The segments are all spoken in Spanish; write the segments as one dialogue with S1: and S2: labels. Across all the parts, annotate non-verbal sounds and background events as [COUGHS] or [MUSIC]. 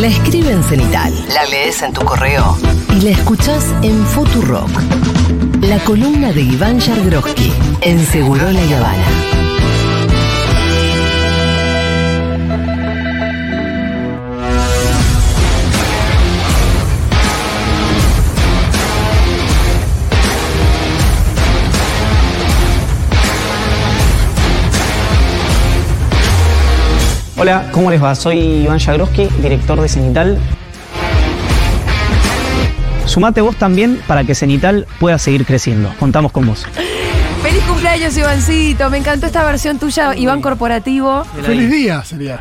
S1: La escribe en Cenital. La lees en tu correo. Y la escuchás en Futurock. La columna de Iván Yargroski en Seguro La Habana.
S2: Hola, ¿cómo les va? Soy Iván Jagroski, director de Cenital. Sumate vos también para que Cenital pueda seguir creciendo. Contamos con vos.
S3: Feliz cumpleaños, Ivancito. Me encantó esta versión tuya, Iván Corporativo.
S4: Feliz día sería.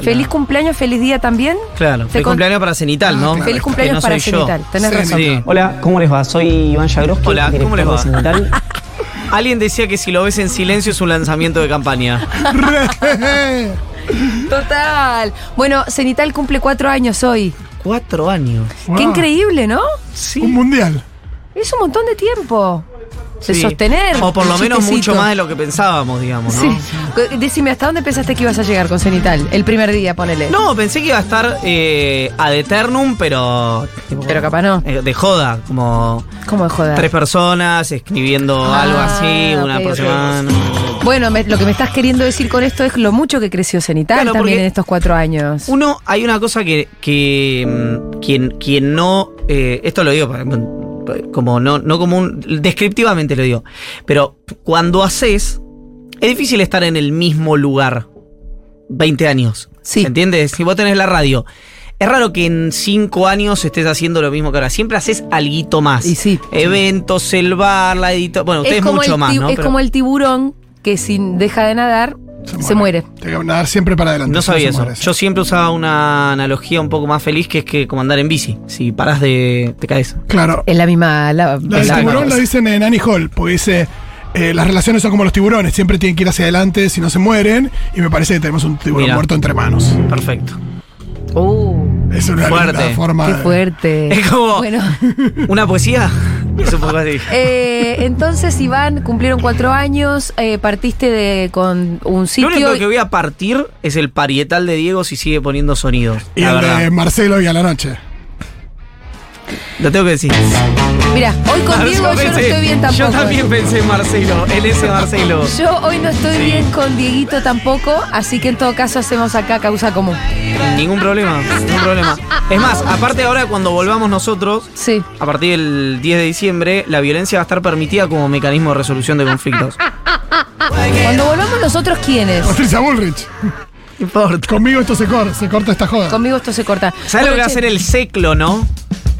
S3: Feliz cumpleaños, feliz día también.
S2: Claro, feliz
S3: con-
S2: cumpleaños para Cenital, ¿no?
S3: Feliz cumpleaños
S2: Que no
S3: para
S2: soy yo.
S3: Cenital. Tenés
S4: Sí,
S3: razón.
S2: Sí. Hola, ¿cómo les va? Soy Iván Jagroski,
S5: Hola, ¿cómo les va?
S2: de Cenital. [LAUGHS] Alguien decía que si lo ves en silencio es un lanzamiento de campaña. [LAUGHS] [LAUGHS]
S3: Total. Bueno, Cenital cumple cuatro años hoy.
S2: Cuatro años.
S3: Qué increíble, ¿no?
S2: Sí.
S4: Un mundial.
S3: Es un montón de tiempo. De
S2: Sí.
S3: sostener.
S2: O por lo menos mucho más de lo que pensábamos, digamos, ¿no?
S3: Sí. Decime, ¿hasta dónde pensaste que ibas a llegar con Cenital? El primer día, ponele.
S2: No, pensé que iba a estar eh, ad eternum, pero. tipo,
S3: Pero capaz no.
S2: eh, de joda, como
S3: ¿Cómo de joder?
S2: tres personas escribiendo
S3: Ah,
S2: algo así, una por
S3: ok.
S2: semana.
S3: Bueno, me- lo que me estás queriendo decir con esto es lo mucho que creció Cenital
S2: Claro,
S3: también en estos cuatro años.
S2: Uno, hay una cosa que, que mm, quien, quien no, eh, esto lo digo para- como no, no como un, descriptivamente lo digo, pero cuando haces, es difícil estar en el mismo lugar 20 años.
S3: Sí.
S2: ¿Se entiende? Si vos tenés la radio, es raro que en 5 años estés haciendo lo mismo que ahora. Siempre haces alguito más.
S3: Y sí.
S2: Eventos, el bar, la editor. Bueno, ustedes mucho más, ¿no?
S3: Es
S2: Pero
S3: como el tiburón que si deja de nadar, se muere.
S4: Tiene que nadar siempre para adelante.
S2: no sabía eso.
S4: muere, sí.
S2: Yo siempre usaba una analogía un poco más feliz que es que como andar en bici. Si paras de. te caes.
S4: Claro.
S3: Es la misma. La,
S4: La del tiburón la dicen en Annie Hall, porque dice. eh, las relaciones son como los tiburones, siempre tienen que ir hacia adelante si no se mueren. Y me parece que tenemos un tiburón
S2: Mira.
S4: muerto entre manos.
S2: Perfecto.
S3: Uh,
S4: Es una
S2: Fuerte.
S4: linda forma.
S3: qué
S4: de-
S3: fuerte. [LAUGHS]
S2: Es como-
S3: Bueno, [LAUGHS]
S2: ¿Una poesía? Es un poco así.
S3: eh, entonces, Iván, cumplieron cuatro años, eh, partiste de, con un
S2: Lo
S3: sitio.
S2: único que voy a partir es el parietal de Diego si sigue poniendo sonidos.
S4: Y
S2: la
S4: el
S2: verdad.
S4: de Marcelo y a la noche.
S2: Lo tengo que decir.
S3: Mira, hoy con Diego yo no estoy bien tampoco.
S2: Yo también pensé en Marcelo, en ese Marcelo.
S3: Yo hoy no estoy bien con Dieguito tampoco, así que en todo caso hacemos acá causa común.
S2: Ningún problema, ningún problema. Es más, aparte ahora cuando volvamos nosotros,
S3: Sí.
S2: a partir del 10 de diciembre, la violencia va a estar permitida como mecanismo de resolución de conflictos.
S3: Cuando volvamos nosotros, ¿quiénes?
S4: Patricia Bullrich.
S2: Importa.
S4: Conmigo esto se, cor- se corta esta joda.
S3: Conmigo esto se corta.
S2: ¿Sabes lo que va a
S3: che,
S2: ser el seclo, no?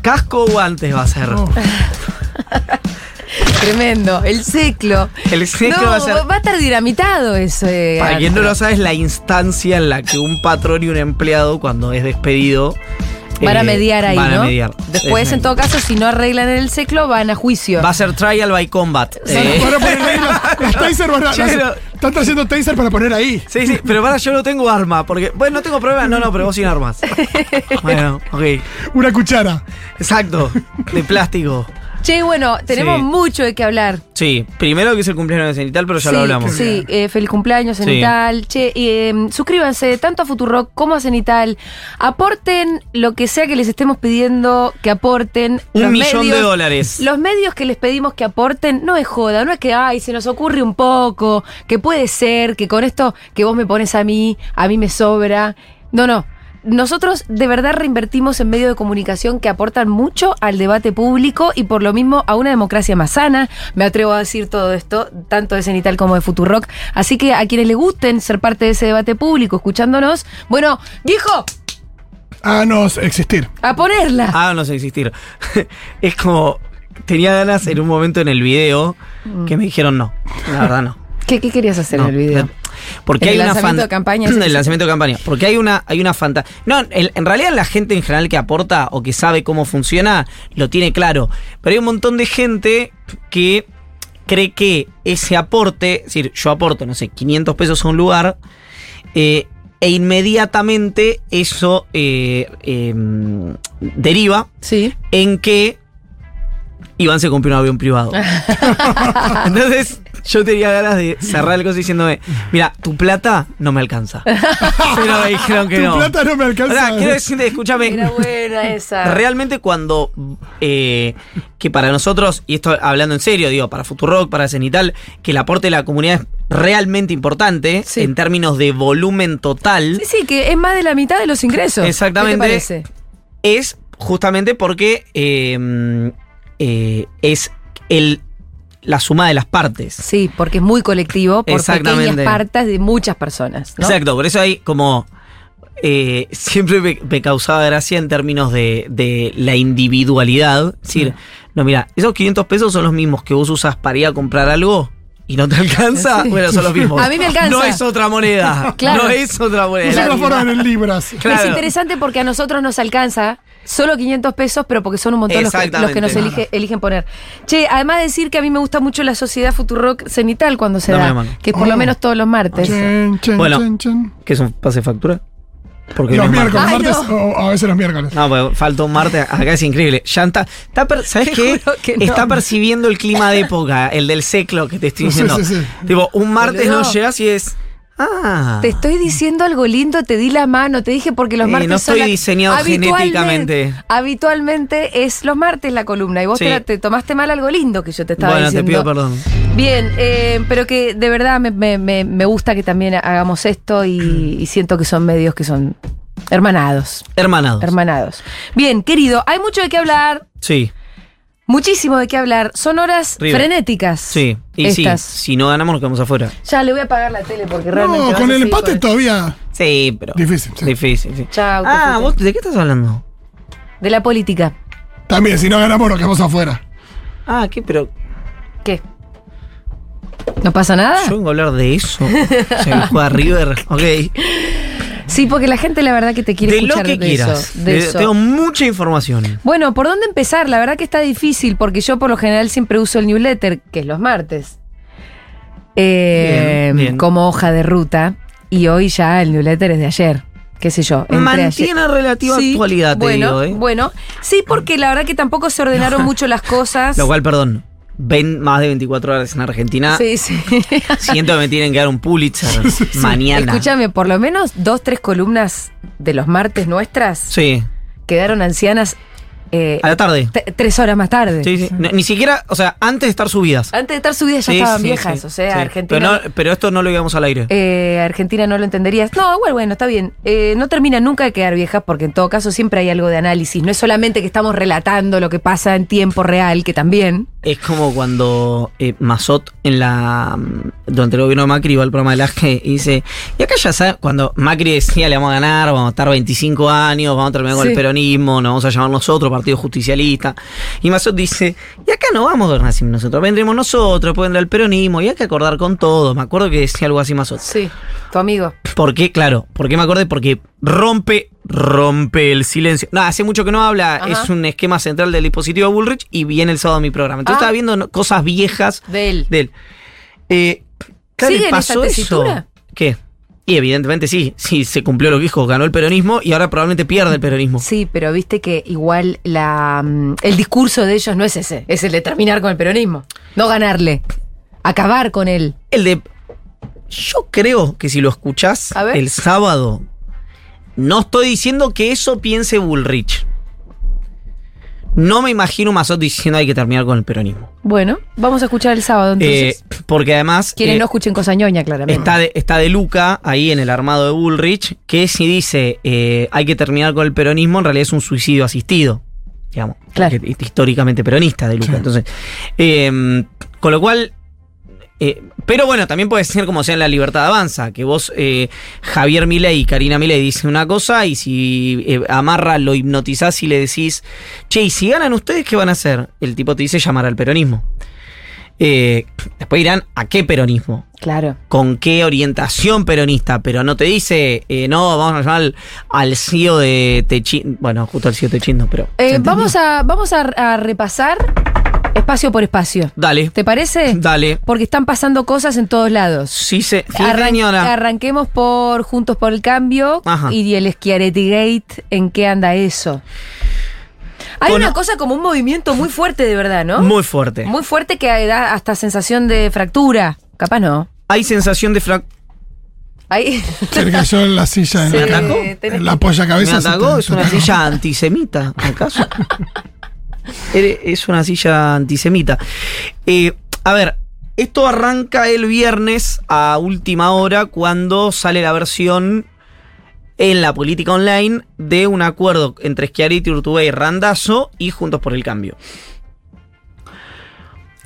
S2: Casco o guantes va a ser.
S4: Oh.
S3: Tremendo. El ciclo.
S2: El seclo
S3: no,
S2: va a ser.
S3: va a estar dinamitado ese.
S2: Para quien no lo sabe, es la instancia en la que un patrón y un empleado, cuando es despedido,
S3: Van a
S2: eh,
S3: mediar ahí,
S2: van
S3: ¿no?
S2: a mediar.
S3: Después, en todo caso, si no arreglan el ciclo, van a juicio.
S2: Va a ser trial by combat. Eh,
S4: a poner ahí las, las taser, van a-
S2: Che,
S4: las-
S2: pero-
S4: están trayendo taser para poner ahí.
S2: Sí, sí, pero para yo no tengo arma, porque, bueno, no tengo problema, no, no, pero vos sin armas. [LAUGHS] Bueno, ok.
S4: Una cuchara.
S2: Exacto, de plástico.
S3: Che, bueno, tenemos
S2: Sí.
S3: mucho de qué hablar.
S2: Sí, primero que es el cumpleaños de Cenital, pero ya
S3: sí,
S2: lo hablamos.
S3: Sí, eh, feliz cumpleaños,
S2: Sí.
S3: Cenital. Che, eh, suscríbanse tanto a Futurock como a Cenital. Aporten lo que sea que les estemos pidiendo que aporten.
S2: Un
S3: Los
S2: millón de dólares.
S3: Los medios que les pedimos que aporten no es joda, no es que, ay, se nos ocurre un poco, que puede ser, que con esto que vos me pones a mí, a mí me sobra. No, no. Nosotros de verdad reinvertimos en medios de comunicación que aportan mucho al debate público y por lo mismo a una democracia más sana. Me atrevo a decir todo esto, tanto de Cenital como de Futurock. Así que a quienes les gusten ser parte de ese debate público, escuchándonos, bueno, viejo,
S4: Háganos existir.
S3: a ponerla.
S2: No sé existir. [LAUGHS] es como. Tenía ganas en un momento en el video que me dijeron no. La verdad no.
S3: ¿Qué, qué querías hacer
S2: No,
S3: en el video?
S2: Porque
S3: ¿En
S2: hay una
S3: lanzamiento
S2: fan-
S3: de campaña? [CLEARS THROAT]
S2: El lanzamiento de campaña. Porque hay una, hay una fantasía. No, en realidad la gente en general que aporta o que sabe cómo funciona, lo tiene claro. Pero hay un montón de gente que cree que ese aporte, es decir, yo aporto, no sé, 500 pesos a un lugar, eh, e inmediatamente eso eh, eh, deriva
S3: Sí.
S2: en que Iván se compró un avión privado. [LAUGHS] Entonces, Yo tenía ganas de cerrar el coso diciéndome, mira, tu plata no me alcanza. Pero me dijeron que
S4: Tu
S2: no.
S4: plata no me alcanza.
S2: quiero decirte, escúchame.
S3: Era buena esa.
S2: Realmente cuando eh, que para nosotros, y esto hablando en serio, digo, para Futurock, para Cenital, que el aporte de la comunidad es realmente importante
S3: Sí.
S2: en términos de volumen total,
S3: Sí, sí, que es más de la mitad de los ingresos.
S2: Exactamente.
S3: ¿Qué te parece?
S2: es justamente porque eh, eh, es el, la suma de las partes.
S3: Sí, porque es muy colectivo por
S2: Exactamente.
S3: pequeñas partes de muchas personas. ¿no?
S2: Exacto, por eso hay como. eh, siempre me, me causaba gracia en términos de, de la individualidad. Es decir, no, mira, esos 500 pesos son los mismos que vos usas para ir a comprar algo y no te alcanza. [LAUGHS]
S3: Sí.
S2: Bueno, son los mismos.
S3: A mí me alcanza.
S2: No es otra moneda. [LAUGHS]
S3: Claro.
S2: No es otra moneda.
S4: Fueron
S2: misma.
S4: en libras.
S2: Claro.
S3: Es interesante porque a nosotros nos alcanza solo 500 pesos, pero porque son un montón los que, los que nos elige- eligen poner. Che, además de decir que a mí me gusta mucho la sociedad Futurock cenital cuando se da, que es por lo
S4: Oh.
S3: menos todos los martes.
S4: Chen, chen,
S2: Bueno.
S4: chen, chen.
S2: ¿Qué es un pase de factura? Porque
S4: Los
S2: no
S4: miércoles,
S3: Ay,
S4: martes
S3: no.
S4: o a veces los miércoles.
S2: No, pues falta un martes. Acá es increíble. Ya está. está per- [LAUGHS] ¿Sabes qué?
S3: juro que no.
S2: Está percibiendo el clima de época, el del seclo que te estoy
S4: Sí,
S2: diciendo.
S4: sí, sí.
S2: Tipo, un martes no llegas y es. Ah.
S3: Te estoy diciendo algo lindo, te di la mano, te dije porque los
S2: Sí,
S3: martes
S2: no estoy
S3: la-
S2: diseñado
S3: Habitualmente-
S2: genéticamente.
S3: Habitualmente es los martes la columna y vos
S2: Sí.
S3: te, la- te tomaste mal algo lindo que yo te estaba
S2: bueno, te
S3: diciendo.
S2: pido perdón.
S3: Bien, eh, pero que de verdad me, me- me- me gusta que también hagamos esto y, y siento que son medios que son hermanados.
S2: Hermanados.
S3: Hermanados. Bien, querido, hay mucho de qué hablar,
S2: sí,
S3: muchísimo de qué hablar. Son horas
S2: River.
S3: frenéticas.
S2: sí. Y
S3: estas.
S2: sí, si no ganamos nos quedamos afuera.
S3: Ya le voy a apagar la tele porque realmente.
S4: No, con el empate
S3: con-
S4: todavía.
S2: Sí, pero.
S4: Difícil, sí.
S2: Difícil, sí.
S3: Chau, te
S2: Ah. ¿vos de qué estás hablando?
S3: De la política.
S4: También, si no ganamos, nos quedamos afuera.
S2: Ah, ¿qué? Pero
S3: ¿Qué? ¿No pasa nada?
S2: yo vengo a hablar de eso. sea, que juega River. Ok.
S3: Sí, porque la gente la verdad que te quiere
S2: De lo
S3: escuchar
S2: que
S3: de
S2: quieras.
S3: eso. de
S2: De-
S3: eso.
S2: Tengo mucha información.
S3: Bueno, ¿por dónde empezar? La verdad que está difícil porque yo por lo general siempre uso el newsletter, que es los martes, eh,
S2: Bien, bien.
S3: como hoja de ruta. Y hoy ya el newsletter es de ayer. ¿Qué sé yo?
S2: Mantiene
S3: ayer.
S2: relativa
S3: Sí,
S2: actualidad, te
S3: bueno,
S2: digo, ¿eh?
S3: Bueno, sí, porque la verdad que tampoco se ordenaron mucho las cosas. [LAUGHS]
S2: Lo cual, perdón, ven más de 24 horas en Argentina.
S3: Sí, sí. [LAUGHS]
S2: Siento que me tienen que dar un Pulitzer mañana.
S3: Escúchame, por lo menos dos, tres columnas de los martes nuestras
S2: Sí,
S3: quedaron ancianas eh,
S2: a la tarde.
S3: tres horas más tarde.
S2: Sí, sí. Ni, ni siquiera, o sea, antes de estar subidas.
S3: Antes de estar subidas ya
S2: Sí,
S3: estaban viejas, o sea. Argentina.
S2: Pero, no- pero esto no lo íbamos al aire.
S3: eh, Argentina no lo entenderías. No, igual, bueno, está bien. Eh, no termina nunca de quedar viejas porque en todo caso siempre hay algo de análisis. No es solamente que estamos relatando lo que pasa en tiempo real, que también.
S2: Es como cuando eh, Mazot en la mm, durante el gobierno de Macri iba al programa de Laje y dice, y acá ya sabe, cuando Macri decía le vamos a ganar, vamos a estar 25 años, vamos a terminar con el peronismo, nos vamos a llamar nosotros, Partido Justicialista. Y Mazot dice, y acá no vamos a gobernar sin nosotros, vendremos nosotros, después vendrá el peronismo, y hay que acordar con todos. Me acuerdo que decía algo así Mazot.
S3: Sí, tu amigo.
S2: ¿Por qué? Claro, ¿por qué me acordé? Porque rompe, rompe el silencio. No, hace mucho que no habla,
S3: Ajá.
S2: es un esquema central del dispositivo Bullrich y viene el sábado a mi programa. Entonces
S3: Ah.
S2: estaba viendo cosas viejas
S3: De él.
S2: de él. Eh, claro,
S3: ¿Sigue
S2: y
S3: en
S2: pasó
S3: esa
S2: eso. ¿Qué? Y evidentemente sí, sí, se cumplió lo que dijo, ganó el peronismo y ahora probablemente pierde el peronismo.
S3: Sí, pero viste que igual la, mm, el discurso de ellos no es ese, es el de terminar con el peronismo. No ganarle, acabar con él.
S2: El de. Yo creo que si lo escuchás el sábado, no estoy diciendo que eso piense Bullrich. No me imagino Mazot diciendo hay que terminar con el peronismo.
S3: Bueno, vamos a escuchar el sábado entonces.
S2: Eh, porque además.
S3: Quienes
S2: eh,
S3: no escuchen cosa ñoña, claramente.
S2: Está de, está de Luca ahí en el armado de Bullrich, que si dice eh, hay que terminar con el peronismo, en realidad es un suicidio asistido. Digamos,
S3: Claro.
S2: históricamente peronista de Luca. Entonces, eh, con lo cual. eh, pero bueno, también puede ser como sea en la libertad avanza, que vos, eh, Javier Milei y Karina Milei dicen una cosa y si eh, amarra, lo hipnotizás y le decís, che, y si ganan ustedes, ¿qué van a hacer? El tipo te dice llamar al peronismo. Eh, después dirán, ¿a qué peronismo?
S3: Claro.
S2: con qué orientación peronista, pero no te dice, eh, no, vamos a llamar al, al CEO de Techín, bueno, justo al CEO de Techín, no, pero...
S3: Eh, vamos a, vamos a, a repasar espacio por espacio.
S2: Dale,
S3: ¿Te parece?
S2: dale.
S3: Porque están pasando cosas en todos lados.
S2: Sí, se... sí,
S3: Arran-
S2: señora.
S3: arranquemos por Juntos por el Cambio
S2: Ajá.
S3: y el Schiaretti Gate. ¿En qué anda eso? Hay
S2: Con-
S3: una cosa como un movimiento muy fuerte de verdad, ¿no?
S2: Muy fuerte.
S3: Muy fuerte que da hasta sensación de fractura. Capaz no.
S2: Hay sensación de frac...
S3: Ahí.
S4: Se le cayó en la silla la-
S2: atacó?
S4: en la polla cabeza.
S2: Me atacó, es una silla antisemita, ¿acaso? [LAUGHS] Es una silla antisemita. Eh, a ver, esto arranca el viernes a última hora cuando sale la versión en la política online de un acuerdo entre Schiaretti, Urtubey, Randazo y Juntos por el Cambio.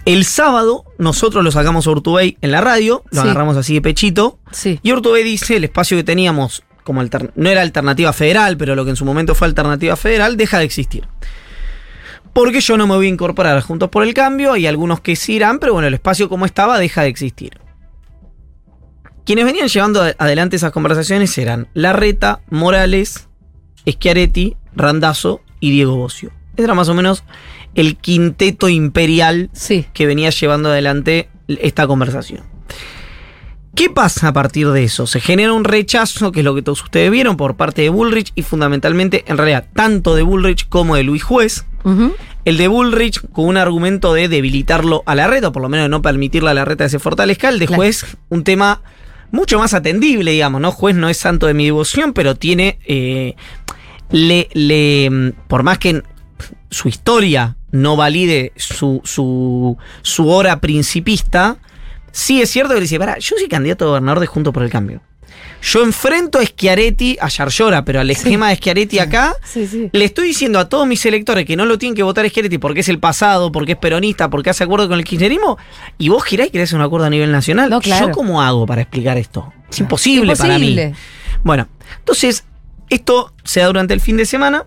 S2: El sábado nosotros lo sacamos a Urtubey en la radio, lo
S3: Sí.
S2: agarramos así de pechito.
S3: Sí.
S2: Y Urtubey dice, el espacio que teníamos como no era alternativa federal, pero lo que en su momento fue alternativa federal, deja de existir. Porque yo no me voy a incorporar a Juntos por el Cambio, hay algunos que sí irán, pero bueno, el espacio como estaba deja de existir. Quienes venían llevando adelante esas conversaciones eran Larreta, Morales, Schiaretti, Randazo y Diego Bocio. Ese era más o menos el quinteto imperial
S3: Sí.
S2: que venía llevando adelante esta conversación. ¿Qué pasa a partir de eso? Se genera un rechazo, que es lo que todos ustedes vieron, por parte de Bullrich y fundamentalmente, en realidad, tanto de Bullrich como de Luis Juez. El de Bullrich con un argumento de debilitarlo a la reta, o por lo menos de no permitirle a la reta que se fortalezca. El de
S3: Claro.
S2: Juez, un tema mucho más atendible, digamos, ¿no? Juez no es santo de mi devoción, pero tiene. eh, le, le. Por más que su historia no valide su, su, su hora principista, sí es cierto que le dice, pará, yo soy candidato a gobernador de Junto por el Cambio. Yo enfrento a Schiaretti, a Yarlora, pero al esquema de Schiaretti acá,
S3: Sí, sí.
S2: le estoy diciendo a todos mis electores que no lo tienen que votar a Schiaretti porque es el pasado, porque es peronista, porque hace acuerdo con el kirchnerismo, y vos girás y querés un acuerdo a nivel nacional.
S3: No, claro.
S2: ¿Yo cómo hago para explicar esto? Es imposible, para mí.
S3: Imposible.
S2: Bueno, entonces, esto se da durante el fin de semana.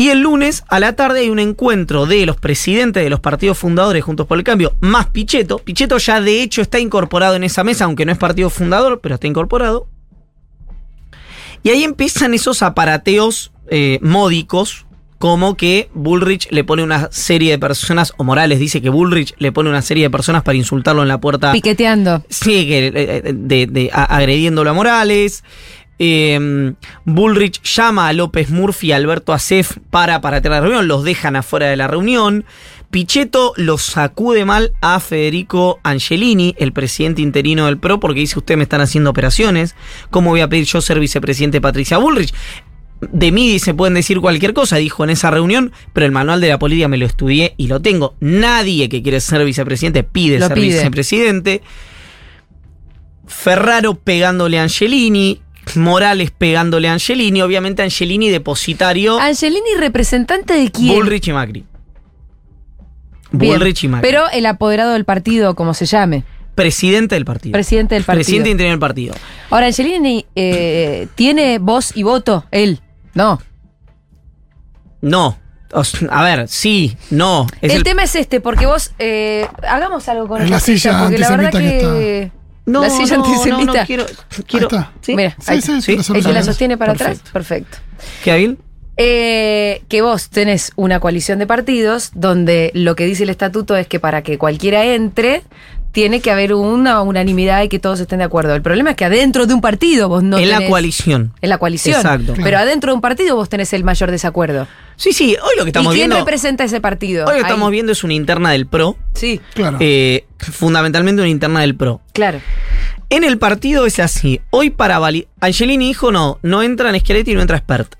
S2: Y el lunes a la tarde hay un encuentro de los presidentes de los partidos fundadores Juntos por el Cambio, más Pichetto. Pichetto ya de hecho está incorporado en esa mesa, aunque no es partido fundador, pero está incorporado. Y ahí empiezan esos aparateos eh, módicos, como que Bullrich le pone una serie de personas, o Morales dice que Bullrich le pone una serie de personas para insultarlo en la puerta.
S3: Piqueteando.
S2: Sí, que, eh, de, de- agrediéndolo a Morales. Eh, Bullrich llama a López Murphy y a Alberto Acef para, para tener la reunión, los dejan afuera de la reunión. Pichetto los sacude mal a Federico Angelini, el presidente interino del PRO, porque dice: Ustedes me están haciendo operaciones. ¿Cómo voy a pedir yo ser vicepresidente de Patricia Bullrich? De mí se pueden decir cualquier cosa, dijo en esa reunión, pero el manual de la política me lo estudié y lo tengo. Nadie que quiere ser vicepresidente pide
S3: Lo
S2: ser
S3: pide.
S2: vicepresidente. Ferraro pegándole a Angelini, Morales pegándole a Angelini, obviamente Angelini depositario,
S3: Angelini, representante de quién?
S2: Bullrich y Macri.
S3: Bien.
S2: Bullrich y Macri.
S3: Pero el apoderado del partido, como se llame.
S2: presidente del partido.
S3: Presidente del partido.
S2: Presidente interior del partido.
S3: Ahora, Angelini eh, tiene voz y voto, él. No.
S2: No. A ver, sí, no. Es
S3: el,
S2: el-
S3: tema es este, porque vos eh, hagamos algo con esta
S4: la silla
S3: porque la verdad
S4: antisemita que
S3: que,
S2: no,
S3: la silla
S2: no,
S3: antisemita.
S2: No, no, quiero, quiero-
S4: está.
S2: ¿sí?
S3: Mira,
S4: Sí,
S3: ahí está.
S4: sí,
S2: ¿Sí?
S4: eso
S3: ¿El que la sostiene para
S2: Perfecto.
S3: atrás? Perfecto.
S2: ¿Queda bien?
S3: Eh, que vos tenés una coalición de partidos donde lo que dice el estatuto es que para que cualquiera entre, tiene que haber una unanimidad y que todos estén de acuerdo. El problema es que adentro de un partido vos no
S2: en la coalición.
S3: En la coalición.
S2: Exacto.
S3: Pero adentro de un partido vos tenés el mayor desacuerdo.
S2: Sí, sí, hoy lo que estamos
S3: ¿Y quién
S2: viendo.
S3: representa ese partido?
S2: Hoy lo que
S3: Ahí.
S2: estamos viendo es una interna del PRO.
S3: Sí,
S4: Claro.
S2: eh, fundamentalmente una interna del PRO.
S3: claro.
S2: En el partido es así. Hoy para validar. Angelini dijo no, no entra en Schiaretti y no entra Spert.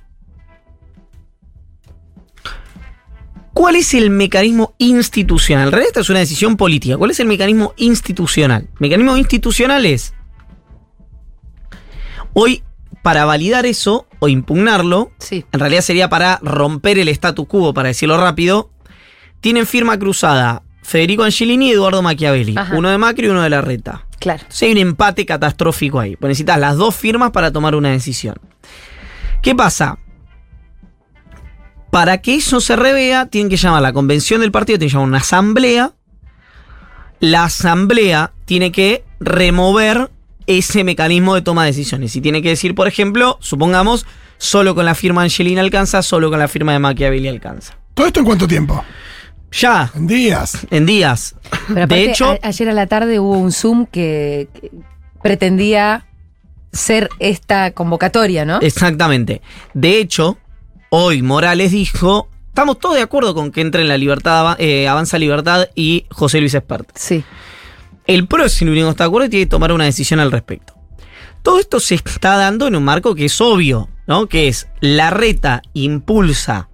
S2: ¿Cuál es el mecanismo institucional? En realidad esta es una decisión política. ¿Cuál es el mecanismo institucional? El mecanismo institucional es. Hoy, para validar eso o impugnarlo,
S3: Sí.
S2: en realidad sería para romper el statu quo, para decirlo rápido, tienen firma cruzada Federico Angelini y Eduardo Machiavelli.
S3: Ajá.
S2: Uno de Macri y uno de la Reta.
S3: Claro.
S2: Entonces hay un empate catastrófico ahí. Pues necesitas las dos firmas para tomar una decisión. ¿Qué pasa? Para que eso se revea, tienen que llamar a la convención del partido, tienen que llamar a una asamblea. La asamblea tiene que remover ese mecanismo de toma de decisiones. Y tiene que decir, por ejemplo, supongamos, solo con la firma de Angelina alcanza, solo con la firma de Machiavelli alcanza.
S4: ¿Todo esto en cuánto tiempo?
S2: Ya,
S4: En días.
S2: en días.
S3: Pero aparte,
S2: de hecho,
S3: a- ayer a la tarde hubo un Zoom que, que pretendía ser esta convocatoria, ¿no?
S2: Exactamente. De hecho, hoy Morales dijo, estamos todos de acuerdo con que entre en la libertad, eh, Avanza Libertad y José Luis Espert.
S3: Sí.
S2: El PRO, si no está de acuerdo, tiene que tomar una decisión al respecto. Todo esto se está dando en un marco que es obvio, ¿no? Que es la reta impulsa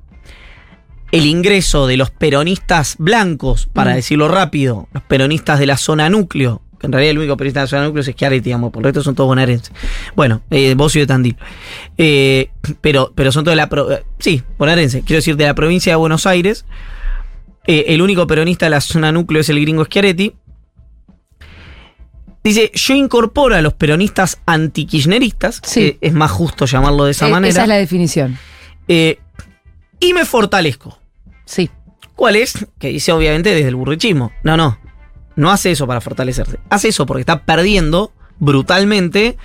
S2: el ingreso de los peronistas blancos, para
S3: Mm.
S2: decirlo rápido, los peronistas de la zona núcleo, en realidad el único peronista de la zona núcleo es Schiaretti, digamos, por el resto son todos bonaerenses. Bueno, eh, y de Tandil. Eh, pero, pero son todos de la... pro- eh, sí, bonaerenses, quiero decir, de la provincia de Buenos Aires. Eh, el único peronista de la zona núcleo es el gringo Schiaretti. Dice, yo incorporo a los peronistas antikirchneristas,
S3: Sí.
S2: que es más justo llamarlo de esa
S3: Eh,
S2: manera,
S3: Esa es la definición.
S2: eh, y me fortalezco.
S3: Sí.
S2: ¿Cuál es? Que dice obviamente desde el burrichismo. No, no. No hace eso para fortalecerse. Hace eso porque está perdiendo brutalmente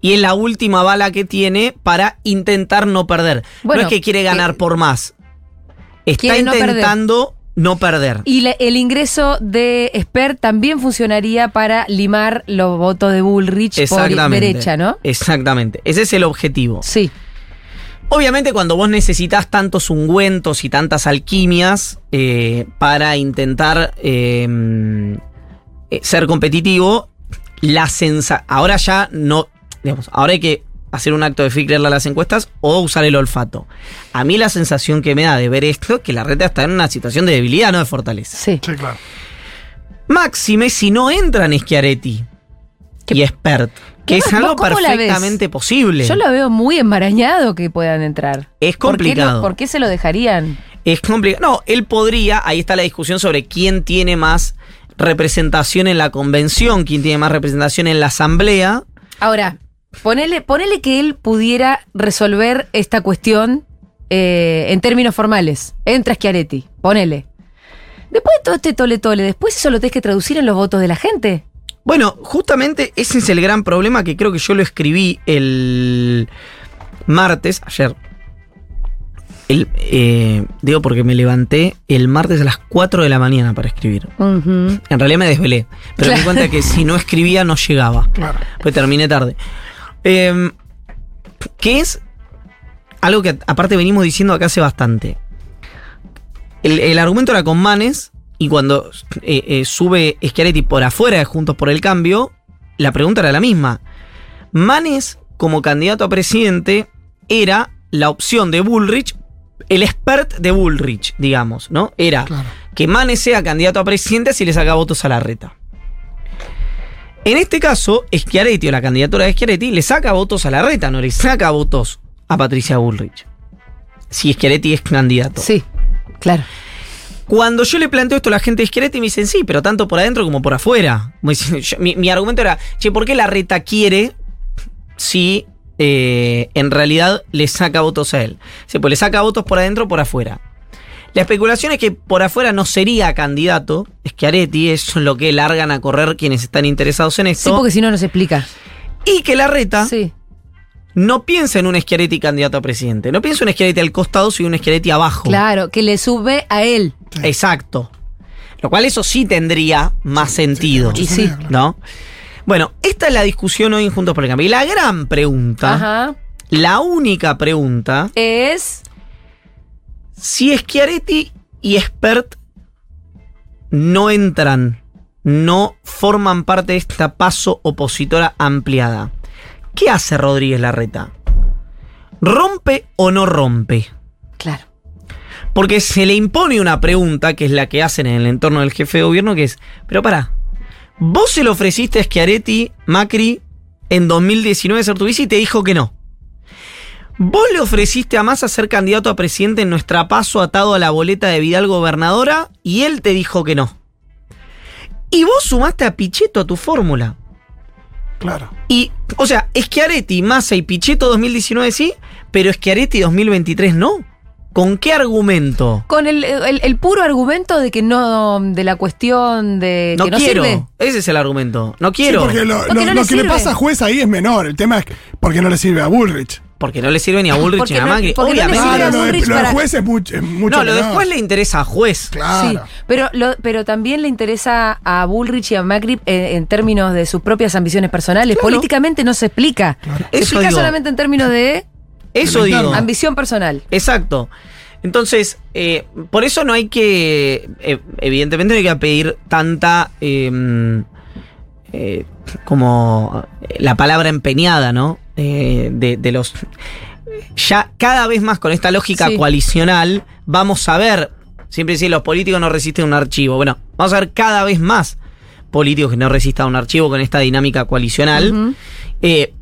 S2: y es la última bala que tiene para intentar no perder.
S3: Bueno,
S2: no es que quiere ganar
S3: eh,
S2: por más. Está
S3: quiere no perder.
S2: intentando no perder.
S3: Y le- el ingreso de Esper también funcionaría para limar los votos de Bullrich por derecha, ¿no?
S2: Exactamente. Ese es el objetivo.
S3: Sí.
S2: Obviamente cuando vos necesitas tantos ungüentos y tantas alquimias eh, para intentar eh, eh, ser competitivo, la sensa ahora ya no, digamos, ahora hay que hacer un acto de fe y creerle a las encuestas o usar el olfato. A mí la sensación que me da de ver esto es que la reta está en una situación de debilidad, no de fortaleza.
S3: Sí.
S4: Sí, claro.
S2: Máxime si no entran Schiaretti y Expert, que es
S3: ¿Vos
S2: algo perfectamente posible.
S3: Yo lo veo muy embarañado que puedan entrar.
S2: Es
S3: ¿Por qué no-
S2: complicado.
S3: ¿Por qué, se lo dejarían?
S2: Es complicado. No, él podría, ahí está la discusión sobre quién tiene más representación en la convención, quién tiene más representación en la asamblea.
S3: Ahora, ponele, ponele que él pudiera resolver esta cuestión eh, en términos formales. Entra Schiaretti, ponele. Después de todo este tole tole, después eso lo tenés que traducir en los votos de la gente.
S2: Bueno, justamente ese es el gran problema que creo que yo lo escribí el martes, ayer. El, eh, digo porque me levanté el martes a las 4 de la mañana para escribir. En realidad me desvelé, pero me di cuenta que si no escribía no llegaba.
S4: Claro.
S2: Pues terminé tarde. Eh, que es algo que aparte venimos diciendo acá hace bastante. El, el argumento era con Manes y cuando eh, eh, sube Schiaretti por afuera de Juntos por el Cambio, la pregunta era la misma. Manes como candidato a presidente era la opción de Bullrich, el expert de Bullrich, digamos, ¿no? Era
S4: Claro.
S2: que Manes sea candidato a presidente si le saca votos a la reta. En este caso, Schiaretti o la candidatura de Schiaretti le saca votos a la reta, no le saca votos a Patricia Bullrich. Si Schiaretti es candidato.
S3: Sí, claro.
S2: Cuando yo le planteo esto a la gente de Schiaretti, me dicen sí, pero tanto por adentro como por afuera. [LAUGHS] Mi, mi argumento era, che, ¿por qué la reta quiere si eh, en realidad le saca votos a él? Sí, pues le saca votos por adentro o por afuera. La especulación es que por afuera no sería candidato, Schiaretti, es lo que largan a correr quienes están interesados en
S3: Sí,
S2: esto.
S3: porque si no, no se explica.
S2: y que la reta
S3: Sí.
S2: no piensa en un Schiaretti candidato a presidente. No piensa en un Schiaretti al costado, sino un Schiaretti abajo.
S3: Claro, que le sube a él.
S2: Exacto. Lo cual eso sí tendría más sentido.
S3: Y sí.
S2: ¿No? Bueno, esta es la discusión hoy en Juntos por el Cambio. Y la gran pregunta,
S3: Ajá.
S2: la única pregunta,
S3: Es.
S2: si Schiaretti y Expert no entran, no forman parte de esta paso opositora ampliada, ¿qué hace Rodríguez Larreta? ¿Rompe o no rompe?
S3: Claro.
S2: Porque se le impone una pregunta, que es la que hacen en el entorno del jefe de gobierno, que es, pero para, vos se lo ofreciste a Schiaretti, Macri, en 2019 ser tu vice y te dijo que no. Vos le ofreciste a Massa ser candidato a presidente en nuestra paso atado a la boleta de Vidal gobernadora y él te dijo que no. Y vos sumaste a Pichetto a tu fórmula.
S4: Claro.
S2: Y, o sea, Schiaretti, Massa y Pichetto 2019 sí, pero Schiaretti 2023 no. ¿Con qué argumento?
S3: Con el, el- el puro argumento de que no. de la cuestión de
S2: No
S3: que no
S2: quiero.
S3: sirve.
S2: Ese es el argumento. No
S4: Sí,
S2: quiero.
S4: porque lo,
S3: Porque
S4: lo-
S3: no
S4: lo
S3: le
S4: que le pasa a juez ahí es menor. El tema es que- porque no le sirve a Bullrich.
S2: Porque no le sirve ni a [LAUGHS] Bullrich
S3: Porque
S2: ni a Macri. Obviamente.
S4: Claro, lo de, de juez es mucho, es mucho
S2: no, lo
S4: menor.
S2: después le interesa a juez.
S4: Claro.
S3: Sí, pero, lo- pero también le interesa a Bullrich y a Macri eh, en términos de sus propias ambiciones personales.
S2: Claro.
S3: Políticamente no se explica. Se
S2: Eso
S3: explica
S2: digo.
S3: solamente en términos de
S2: Eso digo.
S4: interno.
S3: ambición personal.
S2: Exacto. Entonces, eh, por eso no hay que, eh, evidentemente no hay que pedir tanta, eh, eh, como la palabra empeñada, ¿no? Eh, de, de los... Ya cada vez más con esta lógica
S3: Sí.
S2: coalicional, vamos a ver, siempre dicen los políticos no resisten un archivo. Bueno, vamos a ver cada vez más políticos que no resistan un archivo con esta dinámica coalicional. Eh,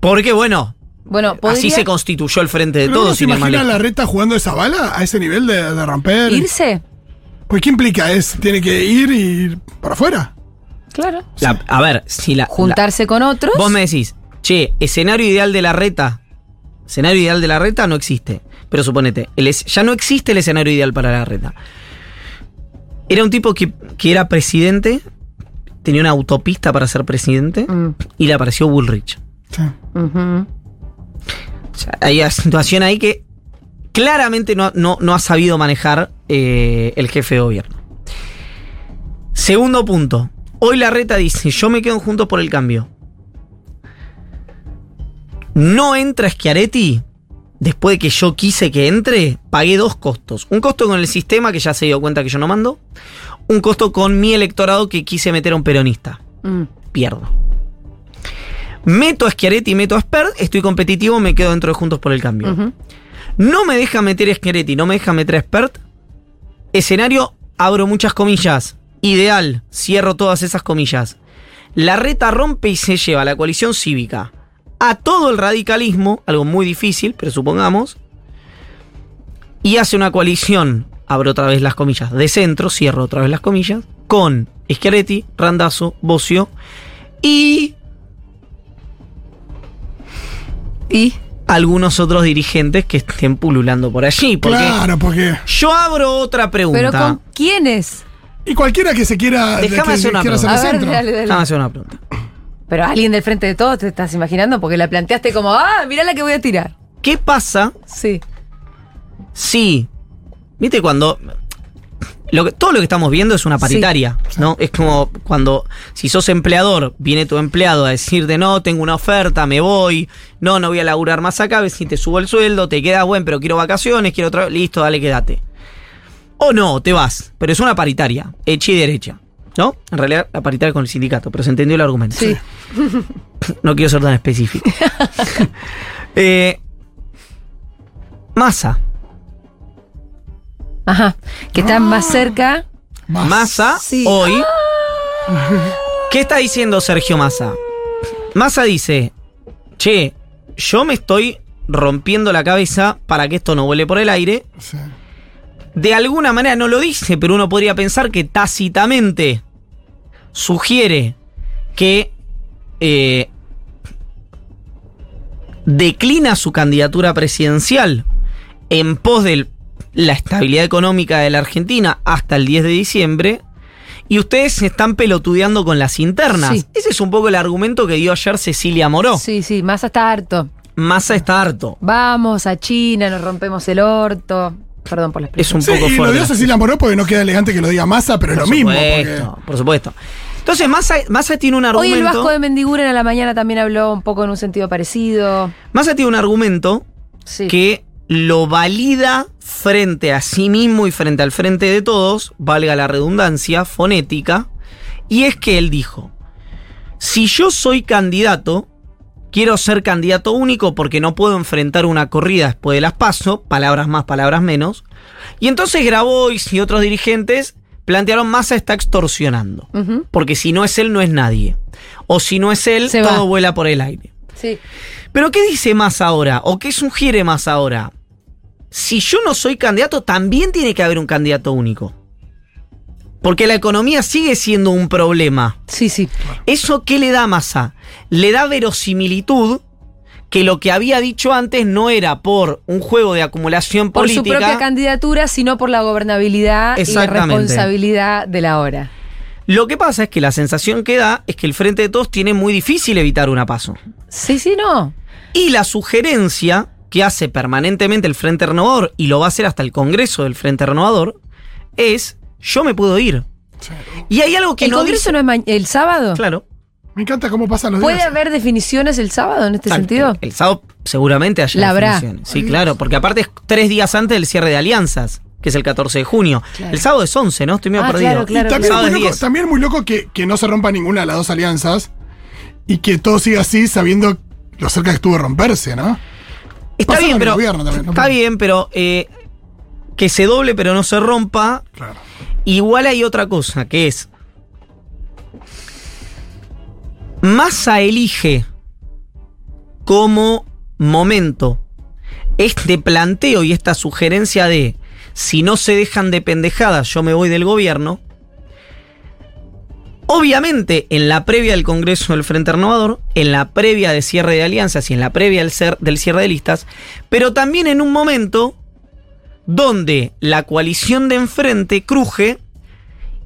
S2: porque, bueno,
S3: Bueno, podría
S2: así se constituyó el frente de
S4: ¿Pero
S2: todos.
S4: se
S2: sin ir más
S4: imagina la reta jugando esa bala a ese nivel de, de romper?
S3: irse.
S4: Pues ¿qué implica? ¿Es, ¿Tiene que ir y ir para afuera?
S3: Claro.
S2: La- a ver, si la,
S3: Juntarse con otros.
S2: vos me decís, che, escenario ideal de la reta. Escenario ideal de la reta no existe. Pero suponete, el es- ya no existe el escenario ideal para la reta. Era un tipo que, que era presidente, tenía una autopista para ser presidente
S3: Mm,
S2: y le apareció Bullrich.
S4: Sí.
S2: sea, hay una situación ahí que claramente no, no- no ha sabido manejar eh, el jefe de gobierno. Segundo punto. Hoy la reta dice, yo me quedo juntos por el cambio. No entra Schiaretti. Después de que yo quise que entre, pagué dos costos. Un costo con el sistema, que ya se dio cuenta que yo no mando. Un costo con mi electorado que quise meter a un peronista
S3: Mm.
S2: pierdo. Meto a Schiaretti, meto a Spert, estoy competitivo, me quedo dentro de Juntos por el Cambio. No me deja meter a Schiaretti, no me deja meter a Spert. Escenario, abro muchas comillas. Ideal, cierro todas esas comillas. La reta rompe y se lleva a la coalición cívica a todo el radicalismo, algo muy difícil, pero supongamos, y hace una coalición, abro otra vez las comillas, de centro, cierro otra vez las comillas, con Schiaretti, Randazzo, Bocio y
S3: Y.
S2: algunos otros dirigentes que estén pululando por allí. Porque
S4: Claro, porque.
S2: yo abro otra pregunta.
S3: ¿Pero con quiénes?
S4: Y cualquiera que se quiera.
S2: Déjame hacer una pregunta.
S3: A
S4: hacer
S3: ver,
S4: centro.
S3: dale, dale.
S2: Déjame hacer una pregunta.
S3: Pero alguien del frente de todos te estás imaginando porque la planteaste como, ah, mirá la que voy a tirar.
S2: ¿Qué pasa
S3: Sí.
S2: si, viste cuando lo que, todo lo que estamos viendo es una paritaria, ¿no? Es como cuando si sos empleador, viene tu empleado a decirte, "No, tengo una oferta, me voy, no, no voy a laburar más acá, ves si te subo el sueldo, te queda bueno, pero quiero vacaciones, quiero otra, listo, dale, quédate." O no, te vas, pero es una paritaria, hecha y derecha. ¿No? En realidad la paritaria con el sindicato, pero se entendió el argumento.
S3: Sí. [LAUGHS]
S2: No quiero ser tan específico. [LAUGHS] eh, masa.
S3: Ajá. Que están más cerca.
S4: Más.
S2: Massa
S3: Sí.
S2: hoy. ¿Qué está diciendo Sergio Massa? Massa dice, che, yo me estoy rompiendo la cabeza para que esto no vuele por el aire.
S4: Sí.
S2: De alguna manera no lo dice, pero uno podría pensar que tácitamente sugiere que eh, declina su candidatura presidencial en pos de la estabilidad económica de la Argentina hasta el 10 de diciembre. Y ustedes se están pelotudeando con las internas.
S3: Sí.
S2: Ese es un poco el argumento que dio ayer Cecilia Moró.
S3: Sí, sí, más está harto.
S2: Massa está harto.
S3: Vamos a China, nos rompemos el orto. Perdón por la
S2: Es
S3: expresión.
S2: un
S4: Sí,
S2: poco
S4: y lo dio Cecilia Moró porque no queda elegante que lo diga Massa, pero es lo
S2: por
S4: mismo.
S2: supuesto,
S4: porque-
S2: por supuesto. Entonces, Massa, Massa tiene un
S3: Hoy
S2: argumento.
S3: el Vasco de Mendiguren a la mañana también habló un poco en un sentido parecido.
S2: Massa tiene un argumento
S3: Sí.
S2: que lo valida frente a sí mismo y frente al frente de todos, valga la redundancia, fonética, y es que él dijo, si yo soy candidato, quiero ser candidato único porque no puedo enfrentar una corrida después de las PASO, palabras más, palabras menos, y entonces Grabois y otros dirigentes plantearon Massa está extorsionando, porque si no es él, no es nadie, o si no es él,
S3: Se
S2: todo
S3: va.
S2: vuela por el aire.
S3: Sí.
S2: Pero ¿qué dice más ahora? ¿O qué sugiere más ahora? Si yo no soy candidato, también tiene que haber un candidato único. Porque la economía sigue siendo un problema.
S3: Sí, sí.
S2: ¿Eso qué le da Massa? Le da verosimilitud que lo que había dicho antes no era por un juego de acumulación
S3: Por su
S2: política.
S3: propia candidatura, sino por la gobernabilidad y la responsabilidad de la hora.
S2: Lo que pasa es que la sensación que da es que el Frente de Todos tiene muy difícil evitar una paso.
S3: Sí, sí, no.
S2: Y la sugerencia que hace permanentemente el Frente Renovador, y lo va a hacer hasta el Congreso del Frente Renovador, es yo me puedo ir. Y hay algo que
S3: ¿El
S2: no
S3: Congreso
S2: dice-
S3: no es el sábado?
S2: Claro.
S4: Me encanta cómo pasan los
S3: ¿Puede
S4: días.
S3: haber definiciones el sábado en este
S2: Exacto.
S3: sentido?
S2: El sábado seguramente haya
S3: La habrá.
S2: definiciones. Sí, claro, porque aparte es tres días antes del cierre de alianzas, que es el 14 de junio.
S3: Claro.
S2: El sábado es 11, ¿no? Estoy medio
S3: Ah,
S2: perdido.
S3: claro, claro,
S4: y también,
S2: Sábado
S4: es muy loco,
S2: 10.
S4: también muy loco que, que no se rompa ninguna de las dos alianzas y que todo siga así sabiendo lo cerca que estuvo de romperse, ¿no?
S2: Está bien, pero.
S4: gobierno también, ¿no?
S2: Está bien, pero. eh, que se doble pero no se rompa.
S4: Claro.
S2: Igual hay otra cosa, que es. Massa elige como momento este planteo y esta sugerencia de si no se dejan de pendejadas, yo me voy del gobierno. Obviamente, en la previa del Congreso del Frente Renovador, en la previa de cierre de alianzas y en la previa del, cierre de listas, pero también en un momento donde la coalición de enfrente cruje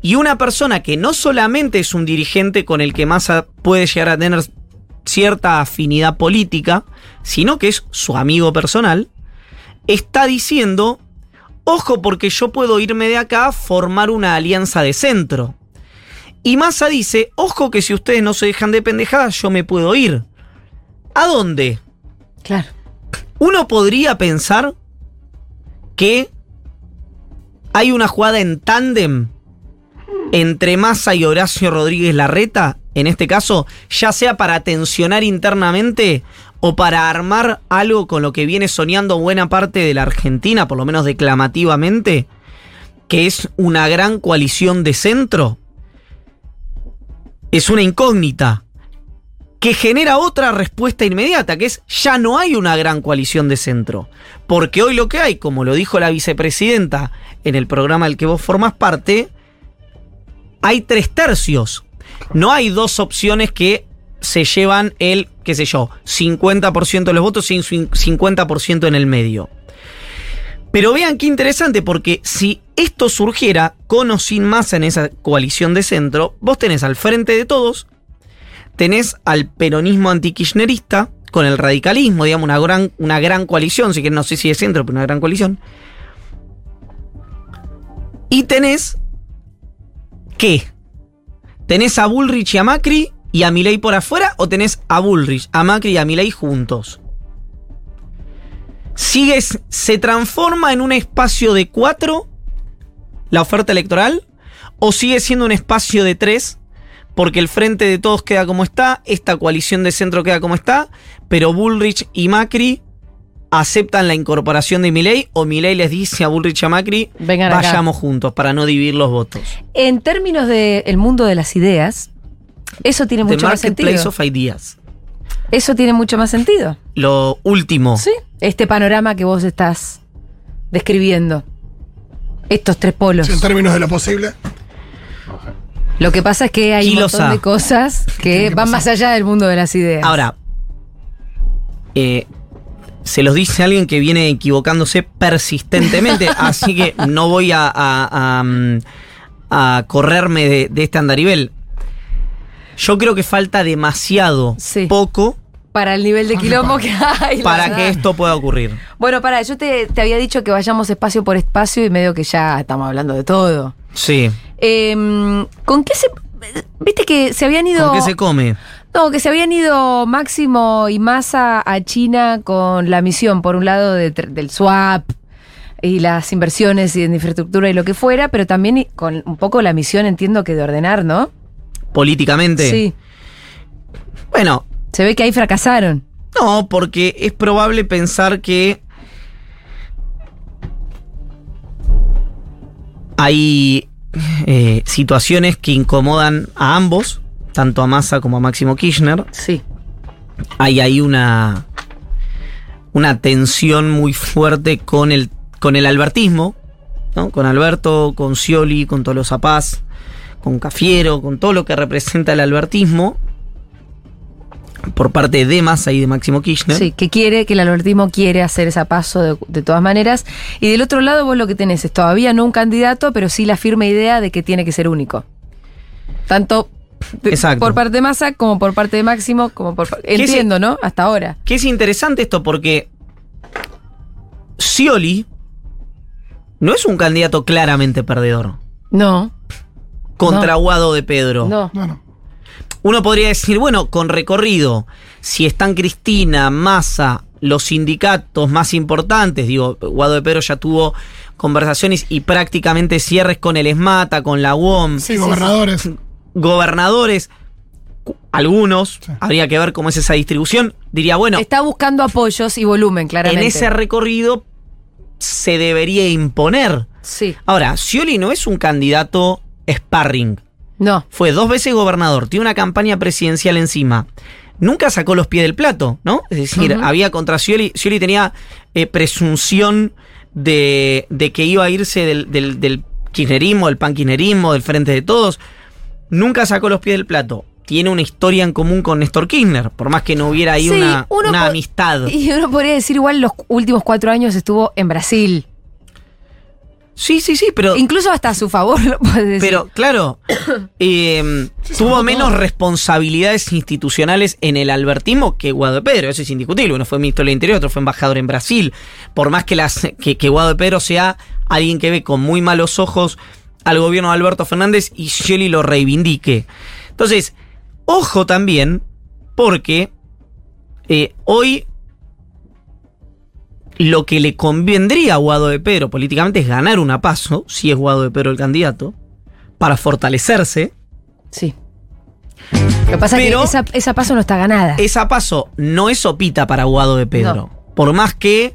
S2: y una persona que no solamente es un dirigente con el que Massa puede llegar a tener cierta afinidad política, sino que es su amigo personal, está diciendo, ojo porque yo puedo irme de acá a formar una alianza de centro. Y Massa dice, ojo que si ustedes no se dejan de pendejadas, yo me puedo ir. ¿A dónde?
S3: Claro.
S2: Uno podría pensar que hay una jugada en tándem entre Massa y Horacio Rodríguez Larreta, en este caso, ya sea para tensionar internamente o para armar algo con lo que viene soñando buena parte de la Argentina, por lo menos declamativamente, que es una gran coalición de centro. Es una incógnita que genera otra respuesta inmediata, que es ya no hay una gran coalición de centro. Porque hoy lo que hay, como lo dijo la vicepresidenta en el programa del que vos formás parte, hay tres tercios. No hay dos opciones que se llevan el, qué sé yo, 50% de los votos y un 50% en el medio. Pero vean qué interesante, porque si esto surgiera con o sin masa en esa coalición de centro, vos tenés al frente de todos tenés al peronismo antikirchnerista con el radicalismo, digamos, una gran, una gran coalición, si que no sé si es centro, pero una gran coalición. Y tenés. ¿Qué? ¿Tenés a Bullrich y a Macri y a Milei por afuera? ¿O tenés a Bullrich, a Macri y a Milei juntos? Sigues, se transforma en un espacio de cuatro la oferta electoral o sigue siendo un espacio de tres porque el frente de todos queda como está, esta coalición de centro queda como está, pero Bullrich y Macri aceptan la incorporación de Milei o Milei les dice a Bullrich y a Macri
S3: Vengan acá.
S2: vayamos juntos para no dividir los votos.
S3: En términos del mundo de las ideas, eso tiene mucho más sentido.
S2: of Ideas.
S3: Eso tiene mucho más sentido.
S2: Lo último.
S3: Sí. Este panorama que vos estás describiendo. Estos tres polos.
S4: Sí, en términos de lo posible.
S3: Lo que pasa es que hay un montón de cosas [LAUGHS] que
S4: que
S3: van
S4: pasar?
S3: más allá del mundo de las ideas.
S2: Ahora, eh, se los dice alguien que viene equivocándose persistentemente, [LAUGHS] así que no voy a, a- a, mm, a correrme de, de este andarivel. Yo creo que falta demasiado
S3: Sí.
S2: poco
S3: para el nivel de quilombo que hay.
S2: para que esto pueda ocurrir.
S3: Bueno, para, yo te, te había dicho que vayamos espacio por espacio y medio que ya estamos hablando de todo.
S2: Sí.
S3: Em, ¿Con qué se.? Viste que se habían ido.
S2: ¿Con qué se come?
S3: No, que se habían ido Máximo y Massa a China con la misión, por un lado, de del swap y las inversiones y en infraestructura y lo que fuera, pero también con un poco la misión, entiendo que de ordenar, ¿no?
S2: Políticamente.
S3: Sí.
S2: Bueno,
S3: Se ve que ahí fracasaron.
S2: No, porque es probable pensar que hay eh, situaciones que incomodan a ambos, tanto a Massa como a Máximo Kirchner.
S3: Sí.
S2: Hay ahí una, una tensión muy fuerte con el, con el albertismo, ¿no? con Alberto, con Scioli, con Tolosa Paz, con Cafiero, con todo lo que representa el albertismo por parte de Massa y de Máximo Kirchner.
S3: Sí, que quiere, que el albertismo quiere hacer ese paso de, de todas maneras. Y del otro lado, vos lo que tenés es todavía no un candidato, pero sí la firme idea de que tiene que ser único. Tanto
S2: Exacto.
S3: por parte de Massa como por parte de Máximo, como por Entiendo, ¿no? Hasta ahora.
S2: Que es interesante esto porque Scioli no es un candidato claramente perdedor
S3: No,
S2: contra
S3: No.
S2: Guado de Pedro.
S3: no.
S4: No, no.
S2: uno podría decir, bueno, con recorrido, si están Cristina, Massa, los sindicatos más importantes, digo, Guado de Pedro ya tuvo conversaciones y prácticamente cierres con el ESMATA, con la UOM,
S4: Sí, gobernadores.
S2: gobernadores, algunos,
S4: Sí.
S2: habría que ver cómo es esa distribución. Diría, bueno,
S3: Está buscando apoyos y volumen, claramente.
S2: en ese recorrido se debería imponer.
S3: Sí.
S2: Ahora, Scioli no es un candidato sparring.
S3: No.
S2: Fue dos veces gobernador, tiene una campaña presidencial encima. Nunca sacó los pies del plato, ¿no? Es decir, había contra Scioli, Scioli tenía eh, presunción de, de que iba a irse del, del, del kirchnerismo, del del frente de todos. Nunca sacó los pies del plato. Tiene una historia en común con Néstor Kirchner, por más que no hubiera ahí
S3: Sí,
S2: una, una amistad. [LAUGHS]
S3: Y uno podría decir igual los últimos cuatro años estuvo en Brasil.
S2: Sí, sí, sí, pero...
S3: Incluso hasta a su favor, [LAUGHS] lo puedes decir.
S2: Pero, claro, [COUGHS] eh, tuvo menos responsabilidades institucionales en el albertismo que Guado de Pedro, eso es indiscutible. Uno fue ministro del Interior, otro fue embajador en Brasil. Por más que, las, que, que Guado de Pedro sea alguien que ve con muy malos ojos al gobierno de Alberto Fernández y Scioli lo reivindique. Entonces, ojo también, porque eh, hoy lo que le convendría a Guado de Pedro políticamente es ganar una paso, si es Guado de Pedro el candidato, para fortalecerse.
S3: Sí. Lo que pasa
S2: Pero-
S3: es que esa, esa paso no está ganada.
S2: Esa paso no es opita para Guado de Pedro. Por más que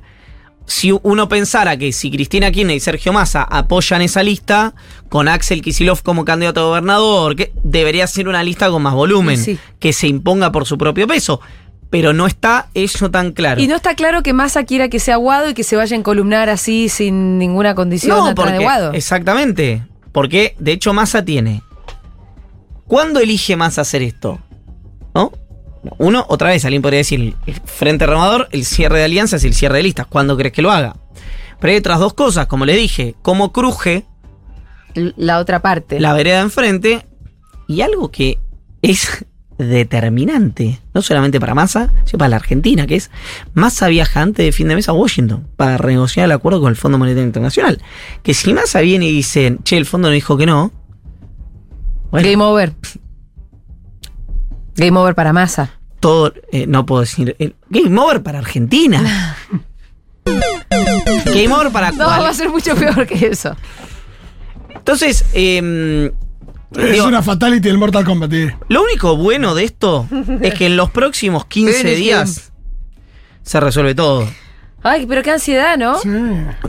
S2: si uno pensara que si Cristina Kirchner y Sergio Massa apoyan esa lista, con Axel Kisilov como candidato a gobernador, que debería ser una lista con más volumen,
S3: Sí.
S2: que se imponga por su propio peso. Pero no está eso tan claro.
S3: Y no está claro que Massa quiera que sea Guado y que se vaya a encolumnar así sin ninguna condición
S2: No,
S3: de
S2: porque,
S3: Guado.
S2: exactamente. Porque, de hecho, Massa tiene. ¿Cuándo elige Massa hacer esto? ¿No? Uno, otra vez, alguien podría decir el Frente Renovador, el cierre de alianzas y el cierre de listas. ¿Cuándo crees que lo haga? Pero hay otras dos cosas, como le dije, cómo cruje
S3: La otra parte.
S2: la vereda enfrente y algo que es determinante, no solamente para Massa, sino para la Argentina, que es Massa viaja antes de fin de mes a Washington para renegociar el acuerdo con el Fondo Monetario Internacional. Que si Massa viene y dice, che, el fondo no dijo que no, bueno,
S3: Game over. Game over para Massa.
S2: todo, eh, no puedo decir, el- Game Over para Argentina. [LAUGHS] Game Over para
S3: No, va a ser mucho peor que eso.
S2: Entonces, eh,
S4: Es
S2: digo,
S4: una fatality del Mortal Kombat. eh.
S2: Lo único bueno de esto es que en los próximos 15
S3: Finish
S2: días se resuelve todo.
S3: Ay, pero qué ansiedad, ¿no?
S4: Sí.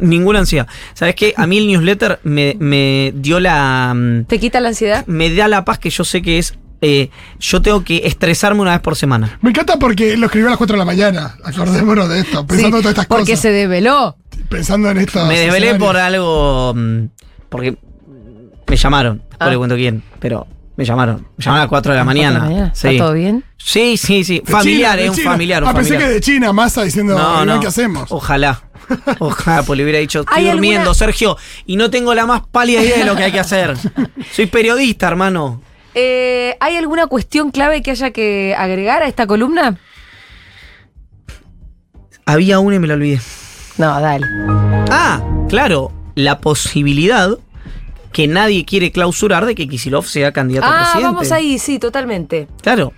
S2: Ninguna ansiedad. ¿Sabes qué? A mí el newsletter me, me dio la. mm,
S3: ¿Te quita la ansiedad?
S2: Me da la paz que yo sé que es. eh, yo tengo que estresarme una vez por semana.
S4: Me encanta porque lo escribió a las 4 de la mañana. Acordémonos de esto. Pensando en todas estas
S3: porque
S4: cosas.
S3: se develó.
S4: Pensando en esto.
S2: me desvelé por algo. mm, Porque me llamaron.
S3: Ah.
S2: le cuento quién. Pero me llamaron. Me llamaron a las 4 de la mañana.
S3: ¿Está
S2: Sí.
S3: todo bien?
S2: sí, sí, sí. Familiar, es un familiar. un
S4: Ah, pensé
S2: familiar.
S4: que de China, Massa diciendo,
S2: No,
S4: "Iván,
S2: no.
S4: ¿qué hacemos?
S2: Ojalá. Ojalá, pues le hubiera dicho, estoy
S3: ¿Hay
S2: durmiendo,
S3: alguna-
S2: Sergio, y no tengo la más pálida idea de lo que hay que hacer. [LAUGHS] Soy periodista, hermano.
S3: Eh, ¿Hay alguna cuestión clave que haya que agregar a esta columna?
S2: Había una y me la olvidé.
S3: No, dale.
S2: Ah, claro, la posibilidad que nadie quiere clausurar de que Kisilov sea candidato a
S3: Ah,
S2: presidente.
S3: vamos ahí, sí, totalmente.
S2: Claro,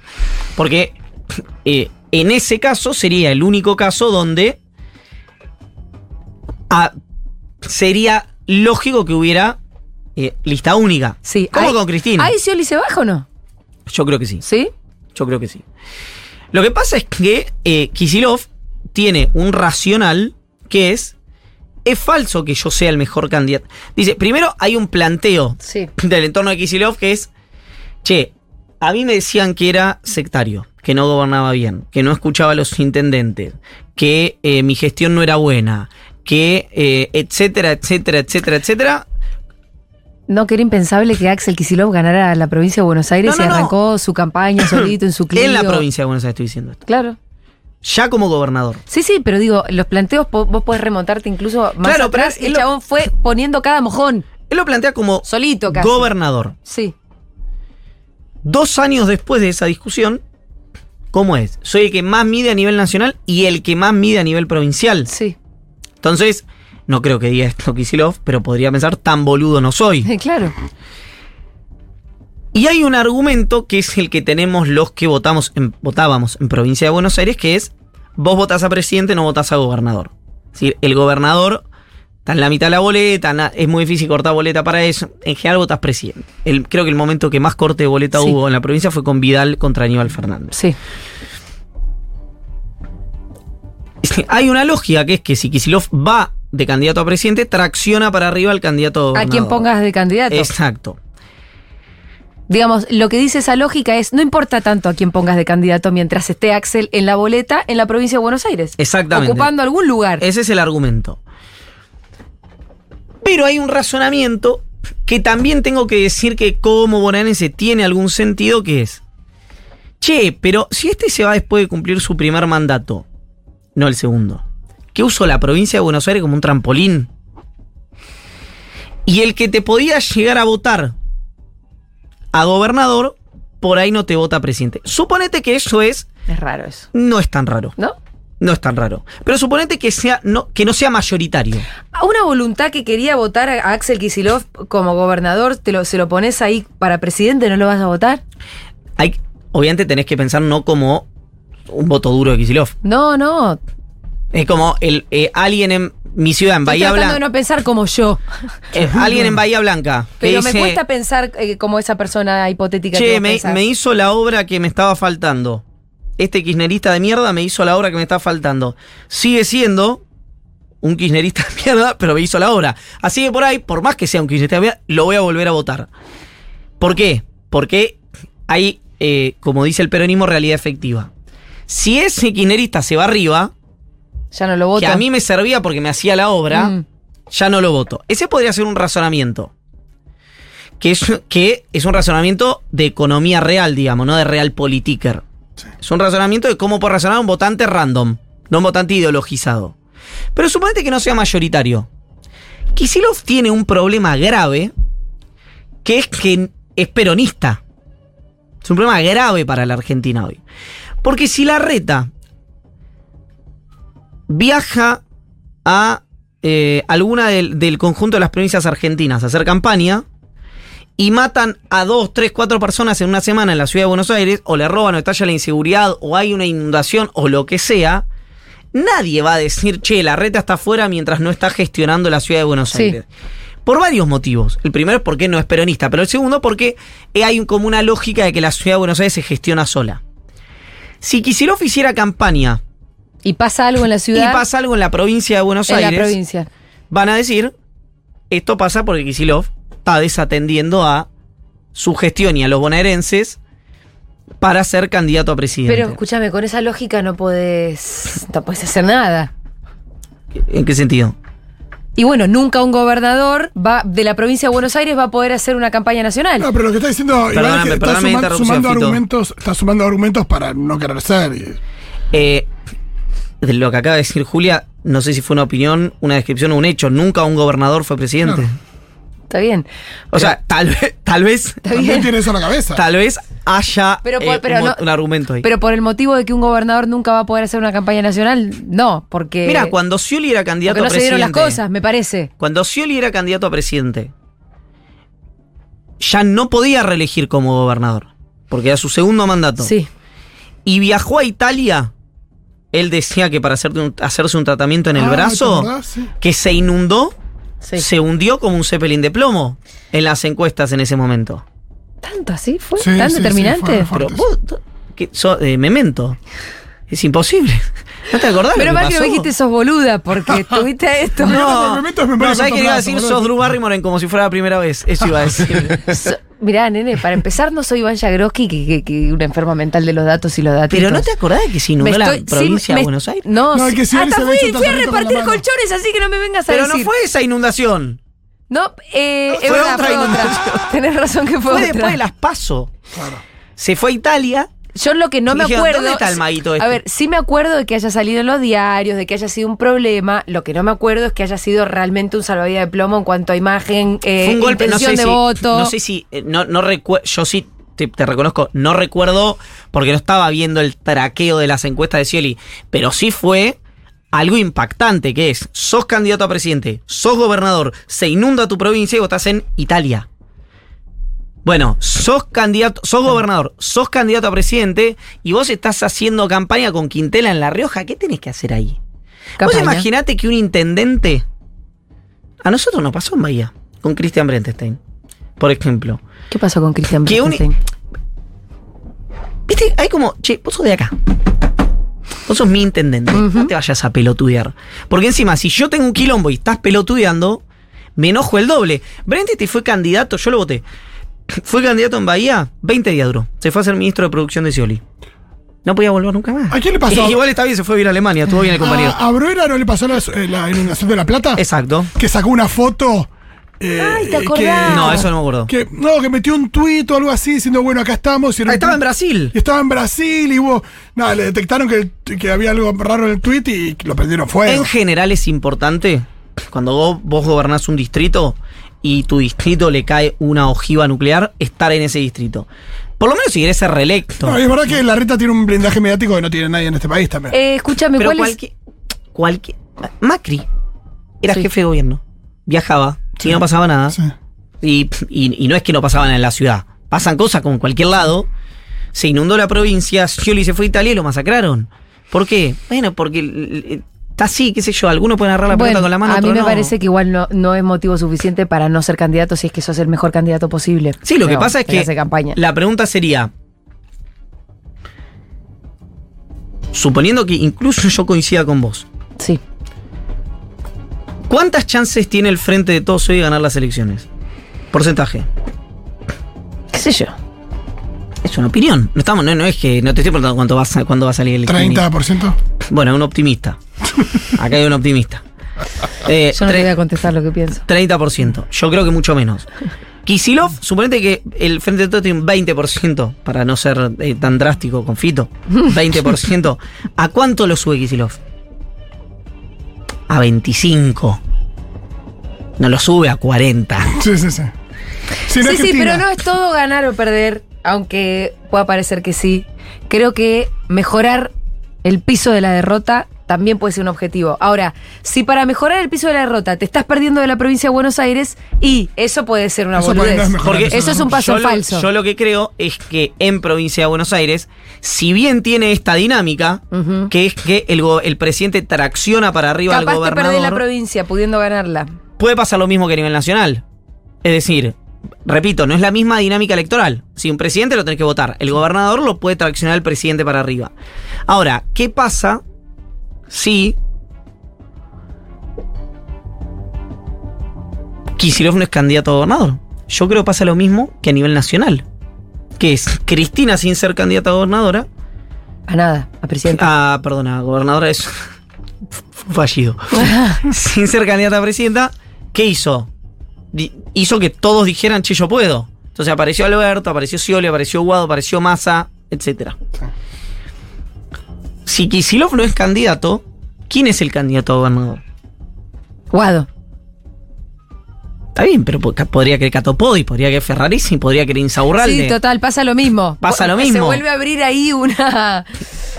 S2: porque [LAUGHS] eh, en ese caso sería el único caso donde ah, sería lógico que hubiera eh, lista única.
S3: Sí. ¿Hay-
S2: con Cristina.
S3: ¿Hay Scioli se baja o no?
S2: Yo creo que sí.
S3: ¿Sí?
S2: Yo creo que sí. Lo que pasa es que eh, Kisilov tiene un racional que es. Es falso que yo sea el mejor candidato. Dice, primero hay un planteo
S3: Sí.
S2: del entorno de Kisilov que es. Che, a mí me decían que era sectario, que no gobernaba bien, que no escuchaba a los intendentes, que eh, mi gestión no era buena, que eh, etcétera, etcétera, etcétera, etcétera.
S3: No, que era impensable que Axel Kicillof ganara la provincia de Buenos Aires
S2: No, no,
S3: y
S2: no.
S3: arrancó su campaña solito en su Clio. [CLEARS THROAT]
S2: En la provincia de Buenos Aires estoy diciendo esto.
S3: Claro.
S2: Ya como gobernador.
S3: Sí, sí, pero digo, los planteos vos podés remontarte incluso más
S2: Claro, pero
S3: atrás. y el
S2: lo-
S3: chabón fue poniendo cada mojón.
S2: Él lo plantea como
S3: Solito casi.
S2: gobernador.
S3: Sí.
S2: Dos años después de esa discusión, ¿cómo es? Soy el que más mide a nivel nacional y el que más mide a nivel provincial.
S3: Sí.
S2: Entonces, no creo que diga esto Kisilov, pero podría pensar, tan boludo no soy. [LAUGHS]
S3: claro.
S2: Y hay un argumento que es el que tenemos los que votamos en- votábamos en provincia de Buenos Aires, que es vos votás a presidente, no votás a gobernador. Es decir, el gobernador está en la mitad de la boleta, na- es muy difícil cortar boleta para eso. En general votás presidente. El- creo que el momento que más corte de boleta
S3: Sí.
S2: hubo en la provincia fue con Vidal contra Aníbal Fernández.
S3: Sí.
S2: Hay una lógica que es que si Kisilov va de candidato a presidente, tracciona para arriba al candidato a
S3: A quien pongas de candidato.
S2: Exacto.
S3: Digamos, lo que dice esa lógica es, no importa tanto a quién pongas de candidato mientras esté Axel en la boleta en la provincia de Buenos Aires.
S2: Exactamente.
S3: Ocupando algún lugar.
S2: Ese es el argumento. Pero hay un razonamiento que también tengo que decir que como bonaerense tiene algún sentido que es, che, pero si este se va después de cumplir su primer mandato, no el segundo, que uso la provincia de Buenos Aires como un trampolín. Y el que te podía llegar a votar a gobernador, por ahí no te vota presidente. Suponete que eso es,
S3: Es raro eso.
S2: no es tan raro.
S3: ¿No?
S2: No es tan raro. Pero suponete que, sea, no, que no sea mayoritario.
S3: A una voluntad que quería votar a Axel Kisilov como gobernador, te lo, se lo pones ahí para presidente, ¿no lo vas a votar?
S2: Hay, obviamente tenés que pensar no como un voto duro de Kisilov.
S3: No, no.
S2: Es como el, eh, alguien en mi ciudad, en
S3: Estoy
S2: Bahía
S3: tratando de
S2: Blanca.
S3: no pensar como yo.
S2: alguien en Bahía Blanca. que
S3: Pero me
S2: dice,
S3: cuesta pensar eh, como esa persona hipotética que
S2: Che,
S3: vos
S2: me,
S3: pensás.
S2: me hizo la obra que me estaba faltando. Este kirchnerista de mierda me hizo la obra que me estaba faltando. Sigue siendo un kirchnerista de mierda, pero me hizo la obra. Así que por ahí, por más que sea un kirchnerista de mierda, lo voy a volver a votar. ¿Por qué? Porque hay, eh, como dice el peronismo, realidad efectiva. Si ese kirchnerista se va arriba,
S3: Ya no lo voto.
S2: que a mí me servía porque me hacía la obra,
S3: Mm.
S2: ya no lo voto. Ese podría ser un razonamiento. Que es, que es un razonamiento de economía real, digamos, no de real politiker. Es un razonamiento de cómo puede razonar un votante random, no un votante ideologizado. Pero suponete que no sea mayoritario. Kisilov tiene un problema grave, que es que es peronista. Es un problema grave para la Argentina hoy. Porque si la reta viaja a eh, alguna del, del conjunto de las provincias argentinas a hacer campaña y matan a dos, tres, cuatro personas en una semana en la ciudad de Buenos Aires, o le roban o estalla la inseguridad, o hay una inundación, o lo que sea, nadie va a decir, che, la reta está afuera mientras no está gestionando la ciudad de Buenos
S3: Sí.
S2: Aires. Por varios motivos. El primero es porque no es peronista, pero el segundo porque hay un- como una lógica de que la ciudad de Buenos Aires se gestiona sola. Si Kicillof hiciera campaña
S3: Y pasa algo en la ciudad.
S2: y pasa algo en la provincia de Buenos
S3: en
S2: Aires,
S3: la provincia.
S2: van a decir, esto pasa porque Kisilov está desatendiendo a su gestión y a los bonaerenses para ser candidato a presidente.
S3: Pero escúchame, con esa lógica no podés, no podés hacer nada.
S2: ¿En qué sentido?
S3: Y bueno, nunca un gobernador va de la provincia de Buenos Aires va a poder hacer una campaña nacional.
S4: No, pero lo que está diciendo Iván es
S2: Perdóname,
S4: que está suma- sumando argumentos, está sumando argumentos para no querer ser. y-
S2: Eh, de lo que acaba de decir Julia, no sé si fue una opinión, una descripción o un hecho. Nunca un gobernador fue presidente.
S3: Está bien.
S2: O sea, tal vez, tal vez,
S4: También tiene eso en la cabeza.
S2: tal vez haya
S3: Pero por-
S2: eh,
S3: pero
S2: un,
S3: no-
S2: un argumento ahí.
S3: Pero por el motivo de que un gobernador nunca va a poder hacer una campaña nacional, no, porque,
S2: Mira, cuando Scioli era candidato
S3: no
S2: a
S3: se
S2: presidente.
S3: dieron las cosas, me parece.
S2: Cuando Scioli era candidato a presidente, ya no podía reelegir como gobernador, porque era su segundo mandato.
S3: Sí.
S2: Y viajó a Italia. Él decía que para hacerte un- hacerse un tratamiento en el
S4: Ah, ¿te
S2: brazo?
S4: Sí.
S2: que se inundó,
S3: Sí.
S2: se hundió como un zeppelin de plomo en las encuestas en ese momento.
S3: ¿Tanto así fue?
S4: Sí,
S3: ¿Tan
S4: sí, sí,
S3: determinante?
S4: fue-
S2: Pero vos, que de memento. Es imposible. [LAUGHS] ¿No te acordás?
S3: Pero
S2: lo
S3: mal
S2: que
S3: que me dijiste sos boluda, porque [LAUGHS] tuviste esto.
S2: No,
S4: Memento es
S2: no,
S4: memoria
S2: ¿sabés qué iba a decir? Sos. Drew Barrymore en como si fuera la primera vez. Eso iba a decir. [LAUGHS]
S3: Mirá, nene, para empezar no soy Iván Jagroski, que, que, que una enferma mental de los datos y los datos.
S2: Pero ¿no te acordás de que se inundó la provincia de Buenos Aires?
S3: No,
S4: No, que sí,
S3: hasta fui, fui a repartir colchones, así que no me vengas a
S2: Pero no
S3: decir.
S2: fue esa inundación.
S3: No, eh,
S2: No, fue
S3: verdad,
S2: otra
S3: fue otra.
S2: inundación. [LAUGHS]
S3: Tenés razón que fue,
S2: Fue
S3: otra.
S2: después de las paso.
S4: Claro.
S2: Se fue a Italia.
S3: Yo lo que no me acuerdo.
S2: ¿dónde está el maguito este?
S3: A ver, sí me acuerdo de que haya salido en los diarios, de que haya sido un problema. Lo que no me acuerdo es que haya sido realmente un salvavidas de plomo en cuanto a imagen, eh,
S2: fue un golpe, no
S3: intención
S2: sé
S3: de
S2: si.
S3: voto.
S2: No sé si. eh, No, no recuerdo. Yo sí te, te reconozco, no recuerdo porque no estaba viendo el traqueo de las encuestas de Scioli. Pero sí fue algo impactante, que es, sos candidato a presidente, sos gobernador, se inunda tu provincia y vos estás en Italia. Bueno, sos candidato, sos gobernador, sos candidato a presidente y vos estás haciendo campaña con Quintela en La Rioja. ¿Qué tenés que hacer ahí? Vos
S3: Campaña.
S2: imaginate que un intendente. A nosotros nos pasó en Bahía, con Cristian Brentestein, por ejemplo.
S3: ¿Qué pasó con Cristian
S2: Que un-
S3: Bernstein?
S2: Viste, hay como, che, vos sos de acá. Vos sos mi intendente. No te vayas a pelotudear. Porque encima, si yo tengo un quilombo y estás pelotudeando, me enojo el doble. Brentestein fue candidato, yo lo voté. [COUGHS] Fue candidato en Bahía, 20 días duró. Se fue a ser ministro de producción de Scioli. No podía volver nunca más.
S4: ¿A quién le pasó?
S2: Igual está bien, se fue a vivir a Alemania, estuvo bien el compañero.
S4: ¿A, a Bruera no le pasó la, eh, la inundación de La Plata?
S2: Exacto.
S4: Que sacó una foto. eh,
S3: Ay, ¿te
S4: que-
S3: acordás?
S2: No, eso no me acuerdo.
S4: Que, no, que metió un tuit o algo así diciendo, bueno, acá estamos. y
S2: Ah,
S4: un
S2: estaba en
S4: tuit-
S2: Brasil.
S4: y estaba en Brasil y hubo. Nada, le detectaron que, que había algo raro en el tweet y lo prendieron fuego.
S2: En general es importante, cuando vos, vos gobernás un distrito y tu distrito le cae una ojiva nuclear, estar en ese distrito. Por lo menos si querés ser reelecto.
S4: No, es verdad que la reta tiene un blindaje mediático que no tiene nadie en este país también.
S3: Eh, escúchame,
S2: Pero
S3: ¿cuál es?
S2: cualquier, cualquier... Macri era
S3: Sí.
S2: jefe de gobierno. Viajaba y no pasaba nada.
S4: Sí.
S2: Y, y- y no es que no pasaban en la ciudad. Pasan cosas como en cualquier lado. Se inundó la provincia, Scioli se fue a Italia y lo masacraron. ¿Por qué? Bueno, porque está así, qué sé yo. Algunos pueden agarrar la pelota
S3: Bueno,
S2: con la mano,
S3: a mí me
S2: no.
S3: parece que igual no, no es motivo suficiente para no ser candidato si es que sos el mejor candidato posible.
S2: Sí, lo que pasa es que
S3: campaña.
S2: la pregunta sería, suponiendo que incluso yo coincida con vos,
S3: Sí.
S2: ¿cuántas chances tiene el frente de todos hoy de ganar las elecciones? Porcentaje.
S3: ¿Qué sé yo?
S2: Es una opinión. No estamos, no, no es que no te estoy preguntando cuánto va cuándo va a salir el
S4: 30%.
S2: Bueno, un optimista. Acá hay un optimista. [LAUGHS] Eh,
S3: Yo no te voy a contestar lo que pienso.
S2: 30%. Yo creo que mucho menos. Kisilov, suponete que el Frente de Todos tiene un 20%, para no ser eh, tan drástico con Fito. 20%. ¿A cuánto lo sube Kisilov? A 25. No lo sube a 40.
S4: Sí, sí, sí. Sí,
S3: Sí, pero no es todo ganar o perder, aunque pueda parecer que sí. Creo que mejorar el piso de la derrota también puede ser un objetivo. Ahora, si para mejorar el piso de la derrota te estás perdiendo de la provincia de Buenos Aires, y eso puede ser una
S4: Eso
S3: boludez.
S4: no es
S2: Porque
S4: de
S3: eso es un paso
S2: yo lo-
S3: falso.
S2: yo lo que creo es que en provincia de Buenos Aires, si bien tiene esta dinámica, que es que el, presidente tracciona para arriba al
S3: Capaz te
S2: gobernador.
S3: perdés la provincia pudiendo ganarla.
S2: puede pasar lo mismo que a nivel nacional. Es decir, repito, no es la misma dinámica electoral. Si un presidente lo tenés que votar, el gobernador lo puede traccionar el presidente para arriba. Ahora, ¿qué pasa si Kicillof no es candidato a gobernador? Yo creo que pasa lo mismo que a nivel nacional. Que es Cristina sin ser candidata a gobernadora.
S3: A nada, a presidente.
S2: Ah, perdona, gobernadora es [LAUGHS] fallido. [LAUGHS] sin ser candidata a presidenta, ¿qué hizo? Hizo que todos dijeran, che, yo puedo. Entonces apareció Alberto, apareció Scioli, apareció Guado, apareció Massa, etc. Si Kisilov no es candidato, ¿quién es el candidato a gobernador?
S3: Guado.
S2: Está bien, pero po- podría querer Catopodi, podría querer Ferrarisi, podría querer Insaurralde.
S3: Sí, total, pasa lo mismo.
S2: Pasa lo
S3: Se
S2: mismo.
S3: vuelve a abrir ahí una,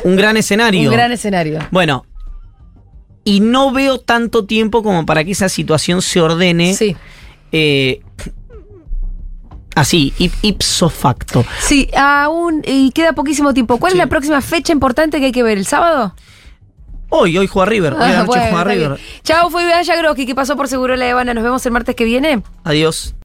S2: Un gran escenario.
S3: un gran escenario.
S2: Bueno, y no veo tanto tiempo como para que esa situación se ordene
S3: Sí.
S2: Eh, así, ip- ipso facto.
S3: Sí, aún y queda poquísimo tiempo. ¿Cuál
S2: Sí.
S3: es la próxima fecha importante que hay que ver? ¿El sábado?
S2: Hoy, hoy juega River. Hoy
S3: Ah,
S2: noche
S3: bueno,
S2: juega River.
S3: Chao, fue Iván Yagroski, que pasó por Seguro La Habana. Nos vemos el martes que viene.
S2: Adiós.